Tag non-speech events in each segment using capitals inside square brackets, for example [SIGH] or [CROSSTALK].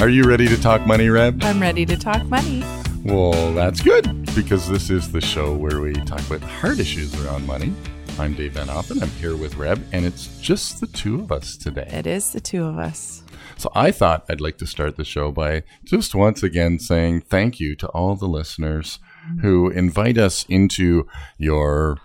Are you ready to talk money, Reb? I'm ready to talk money. Well, that's good because this is the show where we talk about hard issues around money. I'm Dave Van Oppen. I'm here with Reb, and it's just the two of us today. It is the two of us. So I thought I'd like to start the show by just once again saying thank you to all the listeners who invite us into your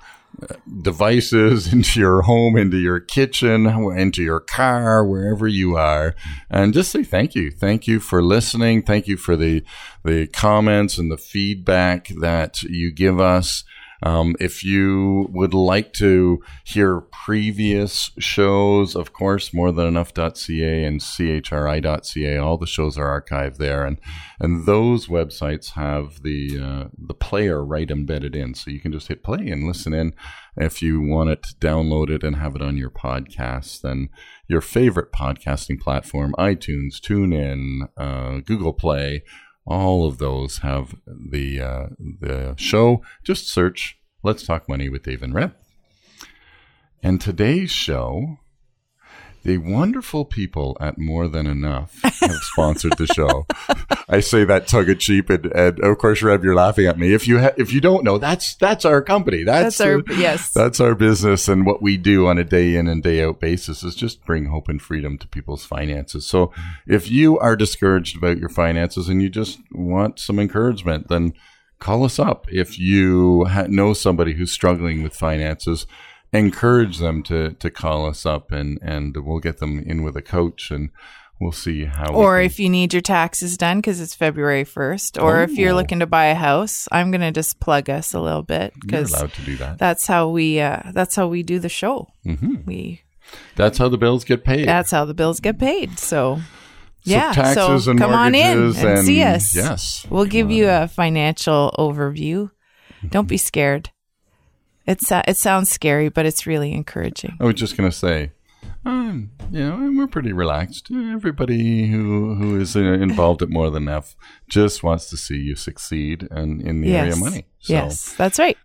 devices, [LAUGHS] into your home, into your kitchen, into your car, wherever you are, and just say thank you. Thank you for listening. Thank you for the the comments and the feedback that you give us. Um, if you would like to hear previous shows, of course, more than enough.ca and chri.ca, all the shows are archived there, and and those websites have the uh, the player right embedded in, so you can just hit play and listen in. If you want it, download it and have it on your podcast, then your favorite podcasting platform, iTunes, TuneIn, uh, Google Play all of those have the uh, the show. Just search "Let's Talk Money with Dave and Reb." And today's show, the wonderful people at More Than Enough have sponsored the show. I say that tongue in cheek, and, and of course, Reb, you're laughing at me. If you ha- if you don't know, that's that's our company. That's, That's our yes. that's our business and what we do on a day in and day out basis is just bring hope and freedom to people's finances. So if you are discouraged about your finances and you just want some encouragement, then call us up. If you ha- know somebody who's struggling with finances, encourage them to, to call us up and, and we'll get them in with a coach and we'll see how. Or if you need your taxes done because it's February 1st, or if you're Oh. looking to buy a house, I'm going to just plug us a little bit you're because allowed to do that. that's how we uh, that's how we do the show. Mhm. We That's how the bills get paid. that's how the bills get paid. So yeah, taxes so and come on in mortgages and, see us. yes, we'll give you a financial overview. Don't be scared. It's it sounds scary, but it's really encouraging. I was just gonna say, um, you know, we're pretty relaxed. Everybody who who is uh, involved at more than enough just wants to see you succeed and in the area of money. So Yes, that's right.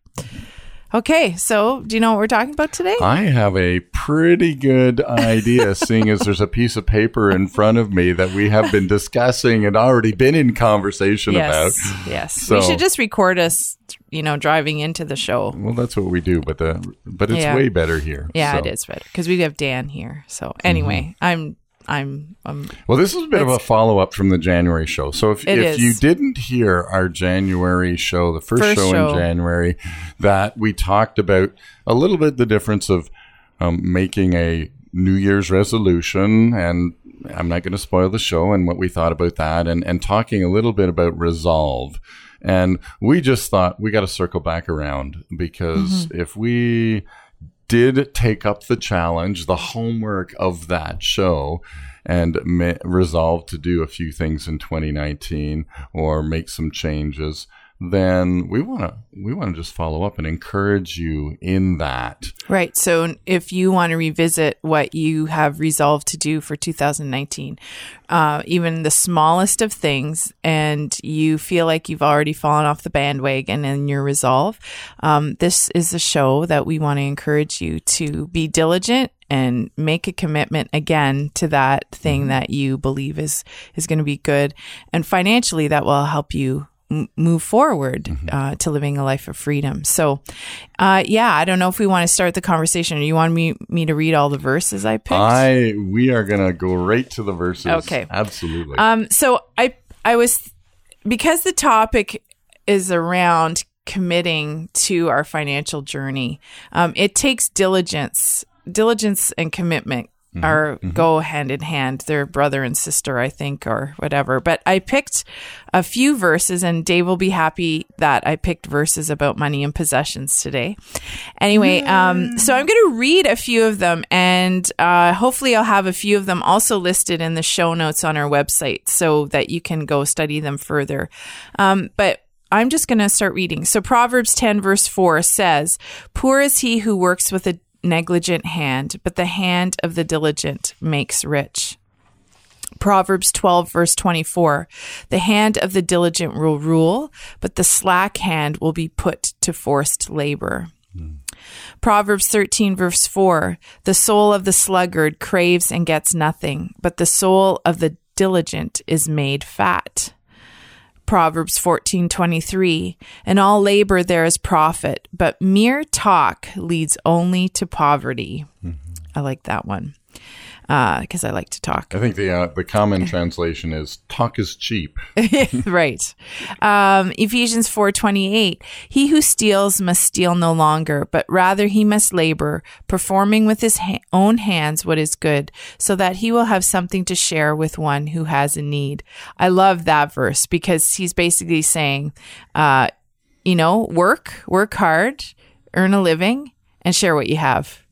Okay, so do you know what we're talking about today? I have a pretty good idea, [LAUGHS] seeing as there's a piece of paper in front of me that we have been discussing and already been in conversation yes, about. yes. So- we should just record us, you know, driving into the show. Well, that's what we do, but the but it's Yeah. way better here. Yeah, so. Mm-hmm. it is better because we have Dan here. So anyway, I'm I'm um Well, this is a bit of a follow up from the January show. So if, if is. you didn't hear our January show, the first, First show, show. in January, that we talked about a little bit the difference of um, making a New Year's resolution, and I'm not going to spoil the show and what we thought about that, and, and talking a little bit about resolve. And we just thought we got to circle back around because Mm-hmm. if we did take up the challenge, the homework of that show, and ma- resolve to do a few things in 2019 or make some changes, then we want to we want to just follow up and encourage you in that. right. So if you want to revisit what you have resolved to do for 2019, uh, even the smallest of things, and you feel like you've already fallen off the bandwagon in your resolve, um, this is a show that we want to encourage you to be diligent and make a commitment again to that thing that you believe is is going to be good, and financially that will help you m- move forward uh, to living a life of freedom. So, uh, yeah, I don't know if we want to start the conversation. Or you want me me to read all the verses I picked? I we are gonna go right to the verses. Okay. absolutely. Um, so I I was because the topic is around committing to our financial journey. Um, it takes diligence, diligence and commitment are go hand in hand. They're brother and sister, I think, or whatever. But I picked a few verses, and Dave will be happy that I picked verses about money and possessions today. Anyway, um, so I'm going to read a few of them, and uh, hopefully, I'll have a few of them also listed in the show notes on our website so that you can go study them further. Um, but I'm just going to start reading. So Proverbs 10 verse 4 says, Poor is he who works with a negligent hand, but the hand of the diligent makes rich. Proverbs 12 verse 24, the hand of the diligent will rule, but the slack hand will be put to forced labor. Proverbs 13 verse 4, the soul of the sluggard craves and gets nothing, but the soul of the diligent is made fat. Proverbs 14:23 In all labor there is profit but mere talk leads only to poverty. Mm-hmm. I like that one. Because I like to talk. I think the uh, the common [LAUGHS] translation is "talk is cheap." [LAUGHS] right. Um, Ephesians 4:28 He who steals must steal no longer, but rather he must labor, performing with his ha- own hands what is good, so that he will have something to share with one who has a need. I love that verse because he's basically saying, uh, you know, work, work hard, earn a living, and share what you have.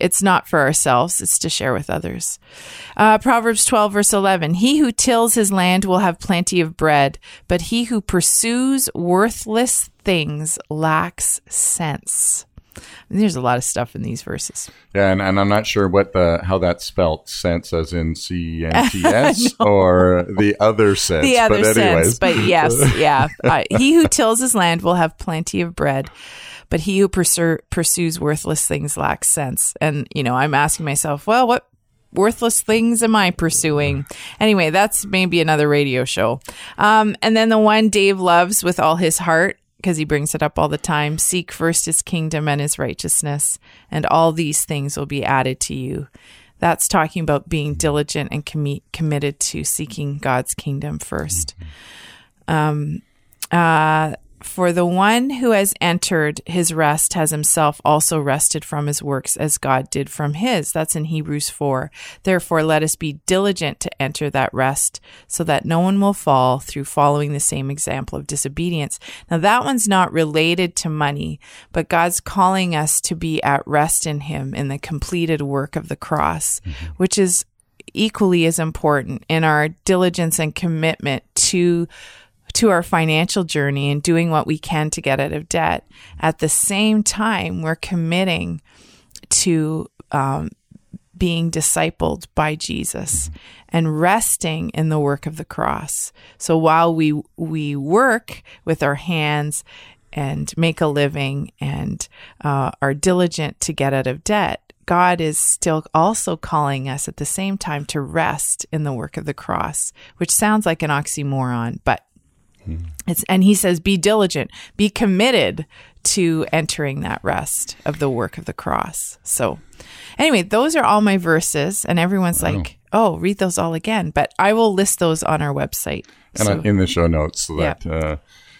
It's not for ourselves, it's to share with others. Uh, Proverbs 12, verse 11 He who tills his land will have plenty of bread, but he who pursues worthless things lacks sense. There's a lot of stuff in these verses. Yeah, and, and I'm not sure what the how that's spelt sense as in C N T S [LAUGHS] or the other sense. The other but anyways. sense, but yes, [LAUGHS] yeah. Uh, he who tills his land will have plenty of bread, but he who pursu- pursues worthless things lacks sense. And you know, I'm asking myself, well, what worthless things am I pursuing? Anyway, that's maybe another radio show. Um, and then the one Dave loves with all his heart. Because he brings it up all the time. Seek first his kingdom and his righteousness, and all these things will be added to you. That's talking about being diligent and commi- committed to seeking God's kingdom first. Um, uh, for the one who has entered his rest has himself also rested from his works as God did from his. That's in Hebrews 4. Therefore, let us be diligent to enter that rest so that no one will fall through following the same example of disobedience. Now, that one's not related to money, but God's calling us to be at rest in him in the completed work of the cross, mm-hmm. which is equally as important in our diligence and commitment to to our financial journey and doing what we can to get out of debt. At the same time, we're committing to um, being discipled by Jesus and resting in the work of the cross. So while we we work with our hands and make a living and uh, are diligent to get out of debt, God is still also calling us at the same time to rest in the work of the cross, which sounds like an oxymoron, but it's and he says be diligent, be committed to entering that rest of the work of the cross. So anyway, those are all my verses and everyone's like, "Oh, read those all again." But I will list those on our website. and So- in the show notes so Yeah. that uh,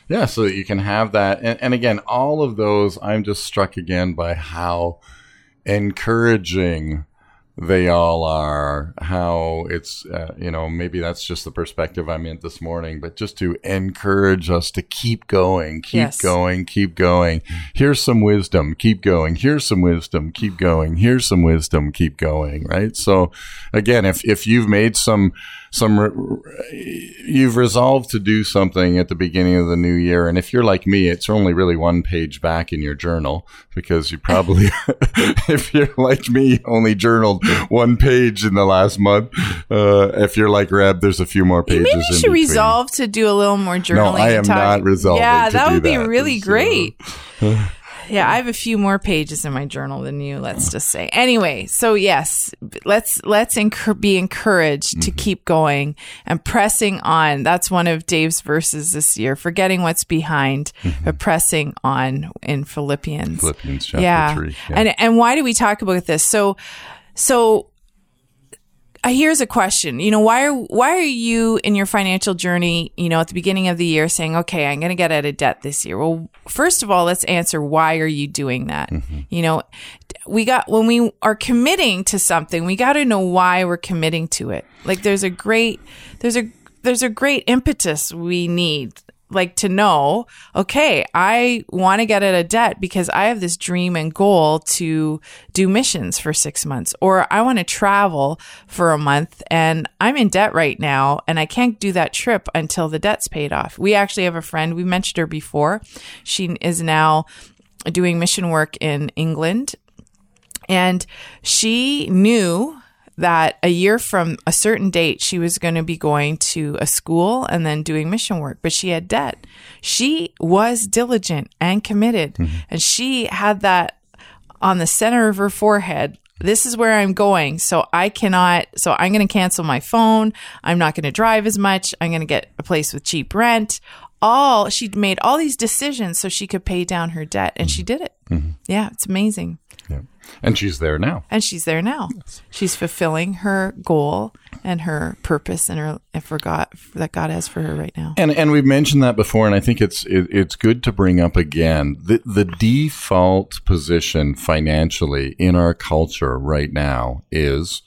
yeah so that you can have that and, and again all of those i'm just struck again by how encouraging they all are how it's uh, you know maybe that's just the perspective i'm in this morning but just to encourage us to keep going keep Yes. going keep going. Here's some wisdom keep going. Here's some wisdom keep going. Here's some wisdom keep going right? So again if if you've made some some re- you've resolved to do something at the beginning of the new year and if you're like me it's only really one page back in your journal because you probably [LAUGHS] if you're like me only journaled [LAUGHS] one page in the last month uh, if you're like reb there's a few more pages Maybe you should between. resolve to do a little more journaling. no i am talk- not resolving Yeah, to that would be that. really So- great. [LAUGHS] yeah, I have a few more pages in my journal than you. Let's just say. Anyway, so yes, let's let's be encouraged to Mm-hmm. keep going and pressing on. That's one of Dave's verses this year. Forgetting what's behind, but pressing on in Philippians. Mm-hmm. Philippians chapter yeah. 3, yeah. And and why do we talk about this? So so uh, here's a question. You know, why are why are you in your financial journey? You know, at the beginning of the year, saying, "Okay, I'm going to get out of debt this year." Well, first of all, let's answer why are you doing that? You know, we got when we are committing to something, we got to know why we're committing to it. Like, there's a great there's a there's a great impetus we need like to know, okay, I want to get out of debt because I have this dream and goal to do missions for six months, or I want to travel for a month and I'm in debt right now and I can't do that trip until the debt's paid off. We actually have a friend, we mentioned her before. She is now doing mission work in England and she knew that a year from a certain date, she was going to be going to a school and then doing mission work, but she had debt. She was diligent and committed, mm-hmm. and she had that on the center of her forehead. This is where I'm going. So I cannot, so I'm going to cancel my phone. I'm not going to drive as much. I'm going to get a place with cheap rent. All she'd made all these decisions so she could pay down her debt, and she mm-hmm. did it. Mm-hmm. Yeah, it's amazing. And she's there now. And she's there now. She's fulfilling her goal and her purpose and her and for God that God has for her right now. And and we've mentioned that before, and I think it's it, it's good to bring up again the the default position financially in our culture right now is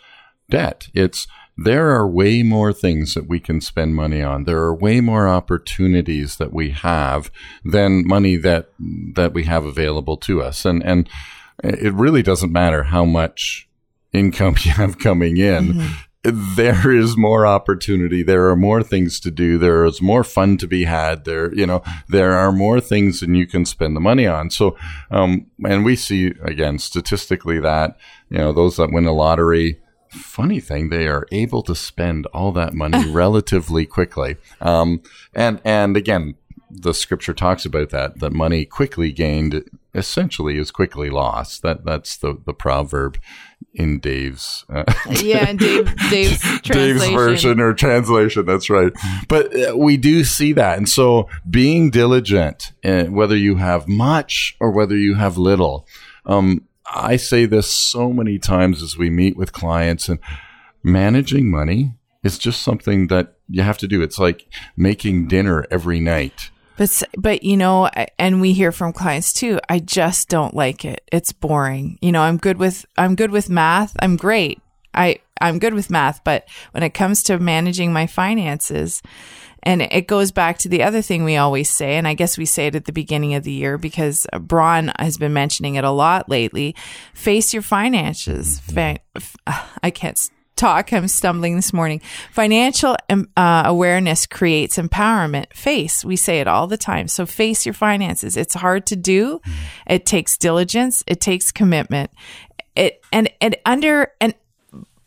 debt. It's there are way more things that we can spend money on. There are way more opportunities that we have than money that that we have available to us. And and it really doesn't matter how much income [LAUGHS] you have coming in. There is more opportunity. There are more things to do. There is more fun to be had. There, you know, there are more things than you can spend the money on. So, um, and we see again statistically that you know those that win a lottery, funny thing, they are able to spend all that money [LAUGHS] relatively quickly. Um, and and again, the scripture talks about that that money quickly gained essentially is quickly lost. That that's the the proverb in Dave's. Uh, Yeah, and Dave [LAUGHS] Dave's translation. Dave's version or translation. That's right. But uh, we do see that. And so being diligent, uh, whether you have much or whether you have little, um, I say this so many times as we meet with clients and managing money is just something that you have to do. It's like making dinner every night. But but you know, and we hear from clients too. I just don't like it. It's boring. You know, I'm good with I'm good with math. I'm great. I I'm good with math, but when it comes to managing my finances, and it goes back to the other thing we always say, and I guess we say it at the beginning of the year because Braun has been mentioning it a lot lately. Face your finances. Mm-hmm. Fa- f- [SIGHS] I can't talk. I'm stumbling this morning. Financial uh, awareness creates empowerment. Face. We say it all the time. So face your finances. It's hard to do. It takes diligence. It takes commitment. It and and under and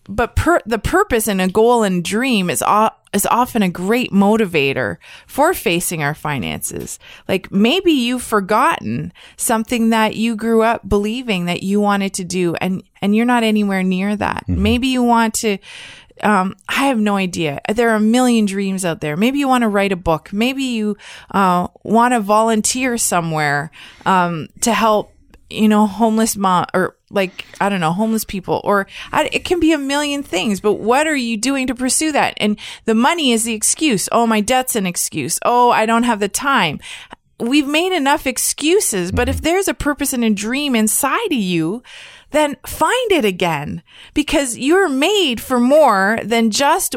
but per, the purpose and a goal and dream is o- is often a great motivator for facing our finances. Like maybe you've forgotten something that you grew up believing that you wanted to do, and and you're not anywhere near that. Maybe you want to. Um, I have no idea. There are a million dreams out there. Maybe you want to write a book. Maybe you uh, want to volunteer somewhere um, to help you know, homeless mom or like, I don't know, homeless people, or I, it can be a million things, but what are you doing to pursue that? And the money is the excuse. Oh, my debt's an excuse. Oh, I don't have the time. We've made enough excuses, but if mm-hmm. there's a purpose and a dream inside of you, then find it again because you're made for more than just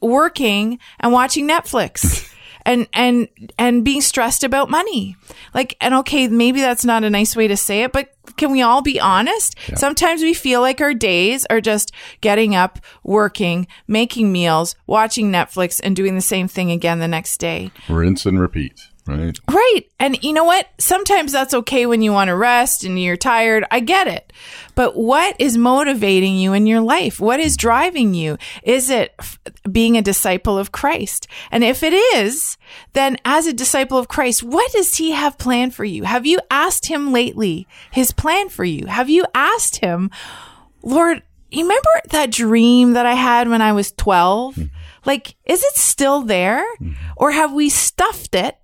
working and watching Netflix. [LAUGHS] and and and being stressed about money. Like and okay maybe that's not a nice way to say it but can we all be honest? Sometimes we feel like our days are just getting up working making meals watching netflix and doing the same thing again the next day. Rinse and repeat, right? Right. And you know what? Sometimes that's okay when you want to rest and you're tired. I get it. But what is motivating you in your life? What is driving you? Is it f- being a disciple of Christ? And if it is, then as a disciple of Christ, what does he have planned for you? Have you asked him lately his plan for you? Have you asked him, Lord, you remember that dream that I had when I was 12? Mm-hmm. Like, is it still there? Mm-hmm. Or have we stuffed it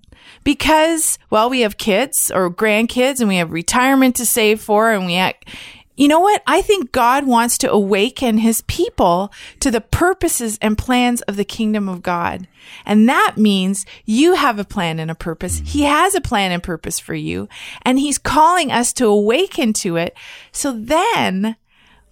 because, well, we have kids or grandkids and we have retirement to save for and we, act, you know what? I think God wants to awaken his people to the purposes and plans of the kingdom of God. And that means you have a plan and a purpose. He has a plan and purpose for you. And he's calling us to awaken to it. So then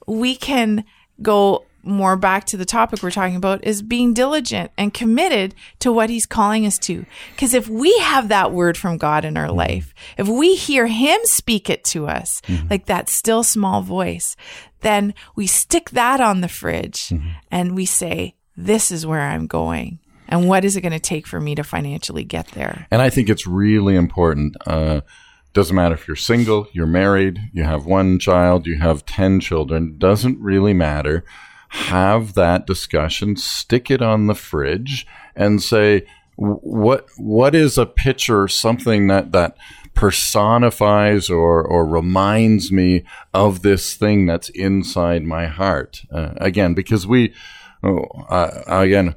we can go more back to the topic we're talking about is being diligent and committed to what he's calling us to. Because if we have that word from God in our mm-hmm. life, if we hear him speak it to us, mm-hmm. like that still small voice, then we stick that on the fridge mm-hmm. and we say, this is where I'm going. And what is it going to take for me to financially get there? And I think it's really important. Uh, doesn't matter if you're single, you're married, you have one child, you have 10 children, doesn't really matter. Have that discussion, stick it on the fridge and say, what, what is a picture, something that, that personifies or, or reminds me of this thing that's inside my heart? Uh, again, because we, oh, uh, again,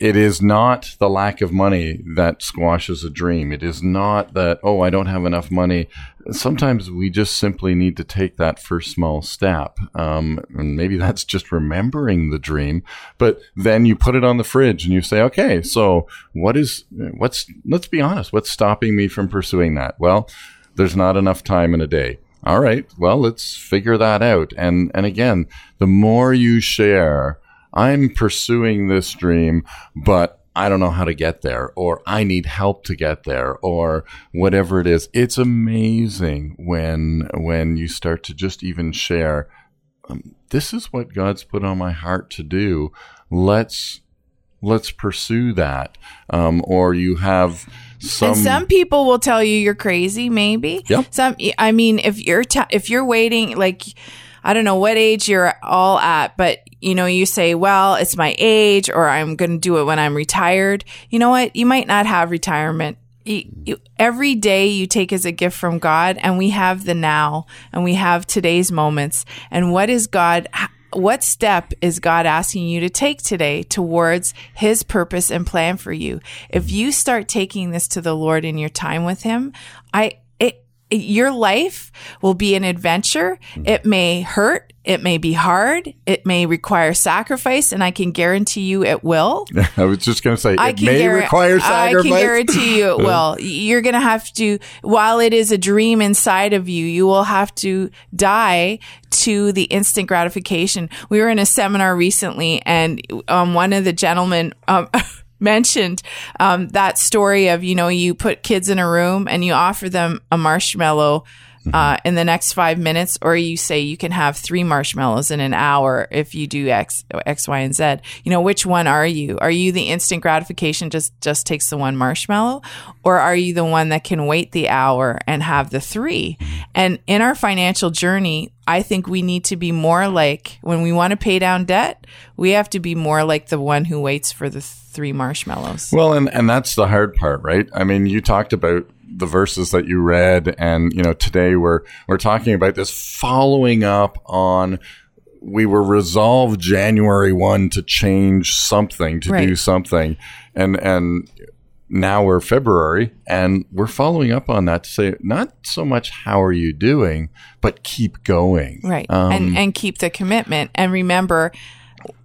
it is not the lack of money that squashes a dream. It is not that, oh, I don't have enough money. Sometimes we just simply need to take that first small step. Um, and maybe that's just remembering the dream, but then you put it on the fridge and you say, okay, so what is, what's, let's be honest, what's stopping me from pursuing that? Well, there's not enough time in a day. All right. Well, let's figure that out. And, and again, the more you share, I'm pursuing this dream, but I don't know how to get there, or I need help to get there, or whatever it is. It's amazing when when you start to just even share. Um, this is what God's put on my heart to do. Let's let's pursue that. Um, or you have some. and some people will tell you you're crazy. Maybe. Yep. Some. I mean, if you're t- if you're waiting, like I don't know what age you're all at, but you know, you say, well, it's my age, or I'm going to do it when I'm retired. You know what? You might not have retirement. You, you, every day you take as a gift from God, and we have the now, and we have today's moments. And what is God? What step is God asking you to take today towards His purpose and plan for you? If you start taking this to the Lord in your time with Him, I your life will be an adventure. It may hurt. It may be hard. It may require sacrifice, and I can guarantee you it will. [LAUGHS] I was just going to say, I it may guar- require sacrifice. I can guarantee you it [LAUGHS] will. You're going to have to, while it is a dream inside of you, you will have to die to the instant gratification. We were in a seminar recently, and um, one of the gentlemen. Um, [LAUGHS] mentioned um, that story of you know you put kids in a room and you offer them a marshmallow uh, in the next five minutes, or you say you can have three marshmallows in an hour if you do X, X, Y, and Z. You know, which one are you? Are you the instant gratification just just takes the one marshmallow, or are you the one that can wait the hour and have the three? And in our financial journey, I think we need to be more like when we want to pay down debt, we have to be more like the one who waits for the three marshmallows. Well, and and that's the hard part, right? I mean, you talked about the verses that you read, and you know, today we're we're talking about this following up on. We were resolved January one to change something, to do something, and and now we're February, and we're following up on that to say not so much how are you doing, but keep going, Right. Um, and and keep the commitment and remember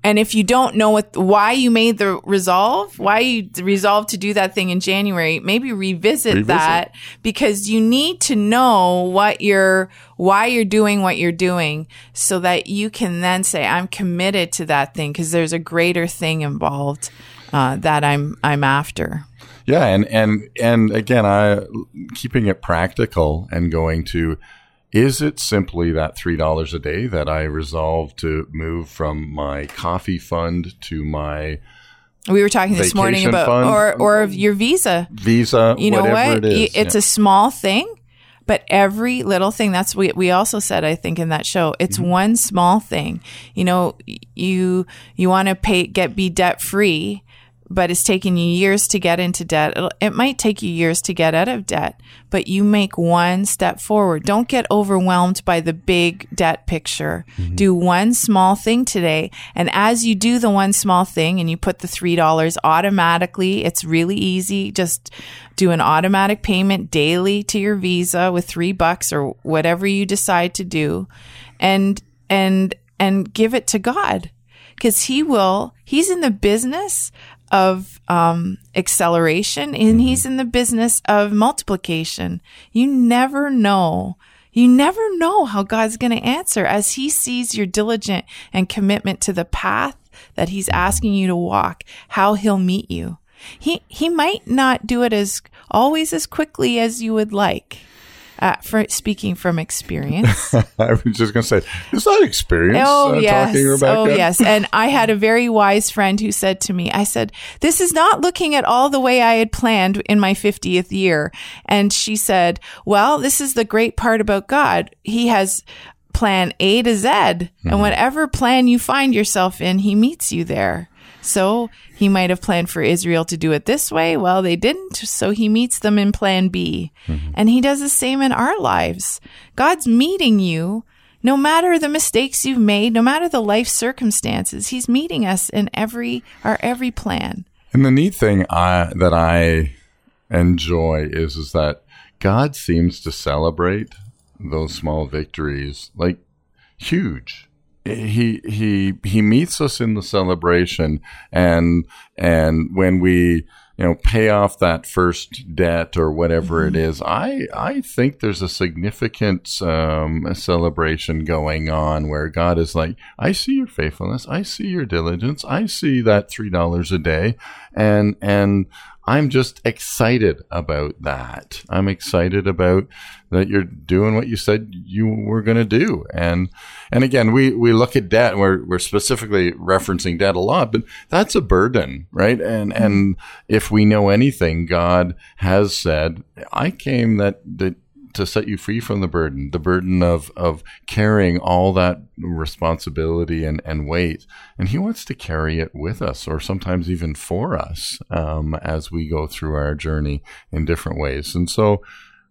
and if you don't know what why you made the resolve, why you resolved to do that thing in January, maybe revisit, Revisit. that because you need to know what you're why you're doing what you're doing so that you can then say I'm committed to that thing because there's a greater thing involved uh, that I'm I'm after. Yeah, and and and again, I keeping it practical and going to is it simply that three dollars a day that I resolve to move from my coffee fund to my We were talking this morning about fund. or or your visa. Visa? you know whatever what? It is. It's yeah. a small thing, but every little thing. That's what we also said. I think in that show, it's Mm-hmm. one small thing. You know, you you want to pay get be debt free, but it's taking you years to get into debt. It'll, it might take you years to get out of debt, but you make one step forward. Don't get overwhelmed by the big debt picture. Mm-hmm. Do one small thing today. And as you do the one small thing and you put the $3 automatically, it's really easy. Just do an automatic payment daily to your Visa with three bucks or whatever you decide to do. and and and give it to God because he will he's in the business of um, acceleration and he's in the business of multiplication. You never know. You never know how god's going to answer as he sees your diligent and commitment to the path that he's asking you to walk how he'll meet you. He he might not do it as always as quickly as you would like uh, for speaking from experience [LAUGHS] I was just going to say, it's not experience Oh uh, yes. talking? Oh yes. And I had a very wise friend who said to me, I said, this is not looking at all the way I had planned in my 50th year. And she said, well, this is the great part about God. He has plan A to Z and whatever plan you find yourself in, he meets you there. So he might have planned for Israel to do it this way. Well, they didn't. So he meets them in plan B. Mm-hmm. And he does the same in our lives. God's meeting you no matter the mistakes you've made, no matter the life circumstances. He's meeting us in every, our every plan. And the neat thing I, that I enjoy is is that God seems to celebrate those small victories like huge. He he he meets us in the celebration, and and when we you know pay off that first debt or whatever it is, I I think there's a significant um, celebration going on where God is like, I see your faithfulness, I see your diligence, I see that three dollars a day, and and I'm just excited about that. I'm excited about that you're doing what you said you were going to do. And and again, we we look at debt we're we're specifically referencing debt a lot, but that's a burden, right? And mm-hmm. and if we know anything, God has said, I came that that to set you free from the burden, the burden of of carrying all that responsibility and, and weight. And he wants to carry it with us or sometimes even for us um, as we go through our journey in different ways. And so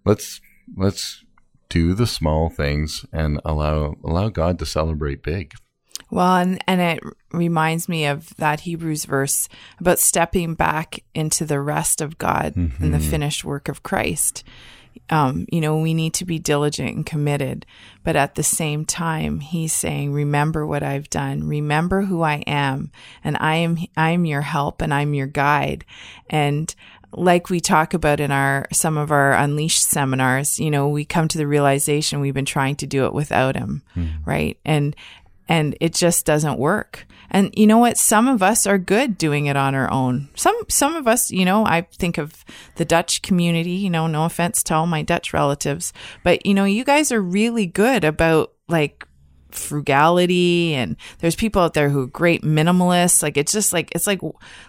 let's let's do the small things and allow allow God to celebrate big. Well, and, and it reminds me of that Hebrews verse about stepping back into the rest of God and the finished work of Christ. Um, you know, we need to be diligent and committed, but at the same time, he's saying, remember what I've done. Remember who I am and I am, I'm your help and I'm your guide. And like we talk about in our, some of our unleashed seminars, you know, we come to the realization we've been trying to do it without him. Right. And, and it just doesn't work. And you know what? Some of us are good doing it on our own. Some some of us, you know, I think of the Dutch community, you know, no offense to all my Dutch relatives, but you know, you guys are really good about like frugality and there's people out there who are great minimalists. Like it's just like it's like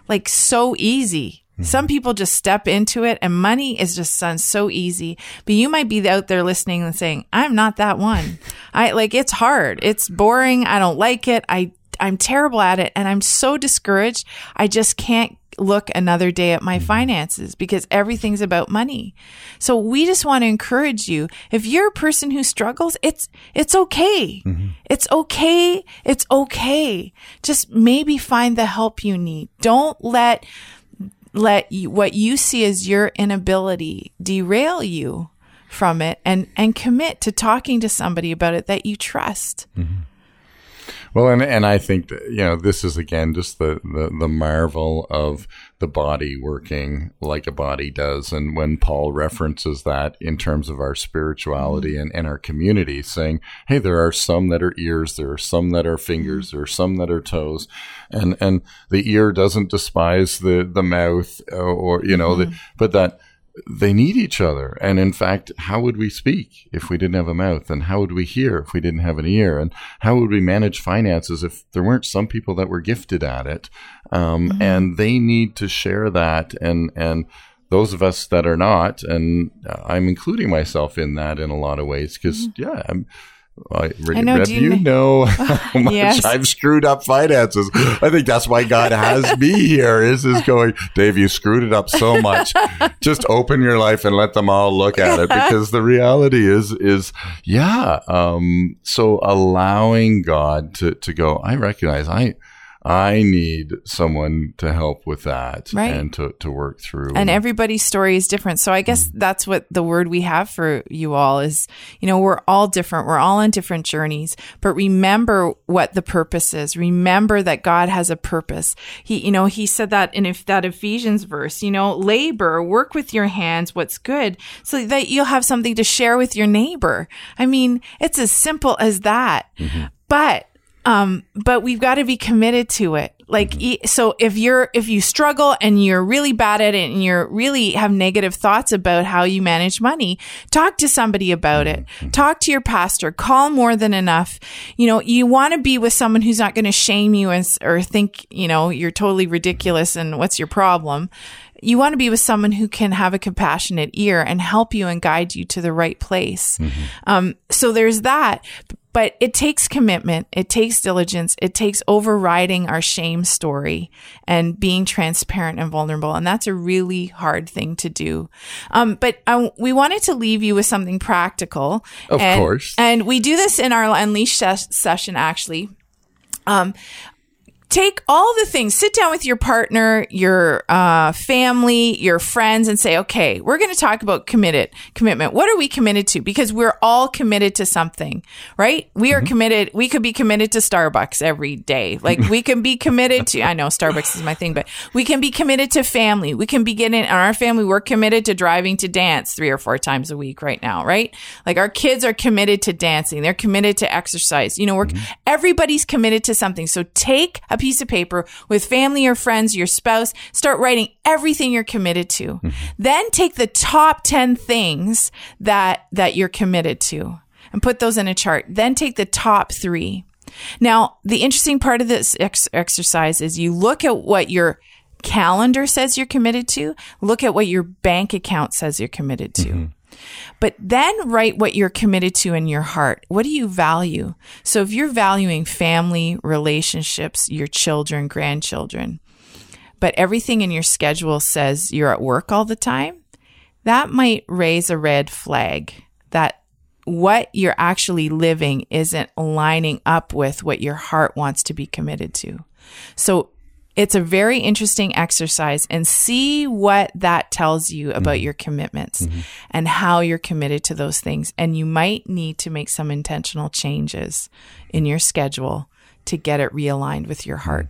like so easy. Mm-hmm. Some people just step into it and money is just so easy. But you might be out there listening and saying, I'm not that one. [LAUGHS] I like it's hard. It's boring. I don't like it. I I'm terrible at it and I'm so discouraged. I just can't look another day at my mm-hmm. finances because everything's about money. So we just want to encourage you. If you're a person who struggles, it's, it's okay. Mm-hmm. It's okay. It's okay. Just maybe find the help you need. Don't let, let you, what you see as your inability derail you from it and, and commit to talking to somebody about it that you trust. Mm-hmm. Well, and and I think that, you know this is again just the, the the marvel of the body working like a body does, and when Paul references that in terms of our spirituality mm-hmm. and, and our community, saying, "Hey, there are some that are ears, there are some that are fingers, mm-hmm. there are some that are toes," and and the ear doesn't despise the the mouth, or, or you know, the, mm-hmm. but that they need each other. And in fact, how would we speak if we didn't have a mouth? And how would we hear if we didn't have an ear? And how would we manage finances if there weren't some people that were gifted at it? Um, mm-hmm. And they need to share that. And, and those of us that are not, and uh, I'm including myself in that in a lot of ways, because, mm-hmm. yeah, I'm, I, I know, Reb, do you, you know [LAUGHS] how [LAUGHS] much Yes. I've screwed up finances. I think that's why God has me here. Is is going, Dave? You screwed it up so much. [LAUGHS] Just open your life and let them all look at it, because the reality is is yeah. Um, so allowing God to to go, I recognize I I need someone to help with that Right. and to, to work through. and everybody's story is different. So I guess mm-hmm. that's what the word we have for you all is, you know, we're all different. We're all on different journeys, but remember what the purpose is. Remember that God has a purpose. He, you know, he said that in if that Ephesians verse, you know, labor, work with your hands what's good so that you'll have something to share with your neighbor. I mean, it's as simple as that. Mm-hmm. But um but we've got to be committed to it. Like e- so if you're if you struggle and you're really bad at it and you're really have negative thoughts about how you manage money talk to somebody about it. Talk to your pastor. Call more than enough. You know you want to be with someone who's not going to shame you and, or think you know you're totally ridiculous and what's your problem. You want to be with someone who can have a compassionate ear and help you and guide you to the right place. Um, so there's that. But it takes commitment. It takes diligence. It takes overriding our shame story and being transparent and vulnerable. And that's a really hard thing to do. Um, but um, we wanted to leave you with something practical. Of And- course. And we do this in our Unleash ses- session, actually. Um, take all the things sit down with your partner your uh, family your friends and say okay we're going to talk about committed commitment. What are we committed to? Because we're all committed to something right? We are committed we could be committed to starbucks every day. Like we can be committed to i know starbucks is my thing but we can be committed to family. We can be getting in our family we're committed to driving to dance three or four times a week right now right? Like our kids are committed to dancing. They're committed to exercise. You know we're everybody's committed to something. So take a piece of paper with family or friends your spouse start writing everything you're committed to. Mm-hmm. Then take the top 10 things that that you're committed to and put those in a chart. Then take the top 3 now the interesting part of this ex- exercise is you look at what your calendar says you're committed to. Look at what your bank account says you're committed to mm-hmm. But then write what you're committed to in your heart. What do you value? So if you're valuing family, relationships, your children, grandchildren, but everything in your schedule says you're at work all the time, that might raise a red flag that what you're actually living isn't lining up with what your heart wants to be committed to. So it's a very interesting exercise and see what that tells you about mm-hmm. your commitments mm-hmm. and how you're committed to those things. And you might need to make some intentional changes in your schedule to get it realigned with your mm-hmm. heart.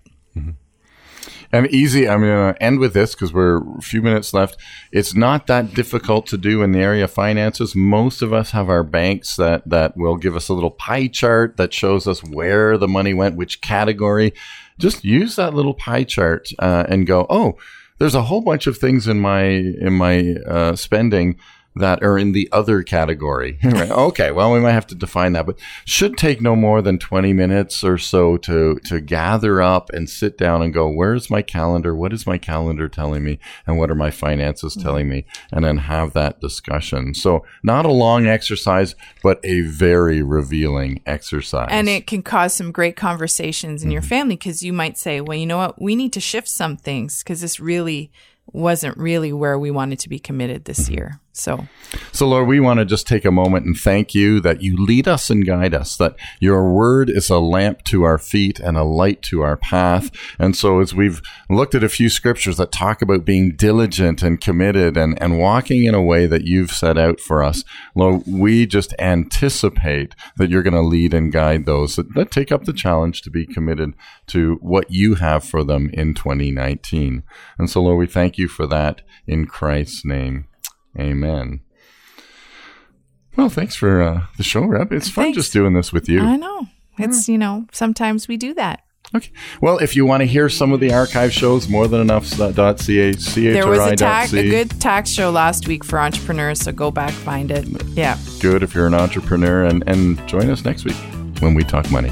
And easy, I'm going to end with this because we're a few minutes left. It's not that difficult to do in the area of finances. Most of us have our banks that, that will give us a little pie chart that shows us where the money went, which category. Just use that little pie chart uh, and go, oh, there's a whole bunch of things in my in my uh, spending that are in the other category. [LAUGHS] Right? okay, well, we might have to define that, but should take no more than 20 minutes or so to, to gather up and sit down and go, where's my calendar? What is my calendar telling me? And what are my finances mm-hmm. telling me? And then have that discussion. So not a long exercise, but a very revealing exercise. And it can cause some great conversations in your mm-hmm. family because you might say, well, you know what? We need to shift some things because this really wasn't really where we wanted to be committed this mm-hmm. year. So So, Lord, we want to just take a moment and thank you that you lead us and guide us, that your word is a lamp to our feet and a light to our path. And so, as we've looked at a few scriptures that talk about being diligent and committed and, and walking in a way that you've set out for us, Lord, we just anticipate that you're going to lead and guide those that, that take up the challenge to be committed to what you have for them in 2019. And so, Lord, we thank you for that in Christ's name. Amen. Well, thanks for uh, the show, Reb. It's fun Thanks. just doing this with you. I know it's, you know, sometimes we do that. Okay. Well, if you want to hear some of the archive shows, more than enough.ch, There was a, tax, a good tax show last week for entrepreneurs, so go back, find it. Yeah. good if you're an entrepreneur, and, and join us next week when we talk money.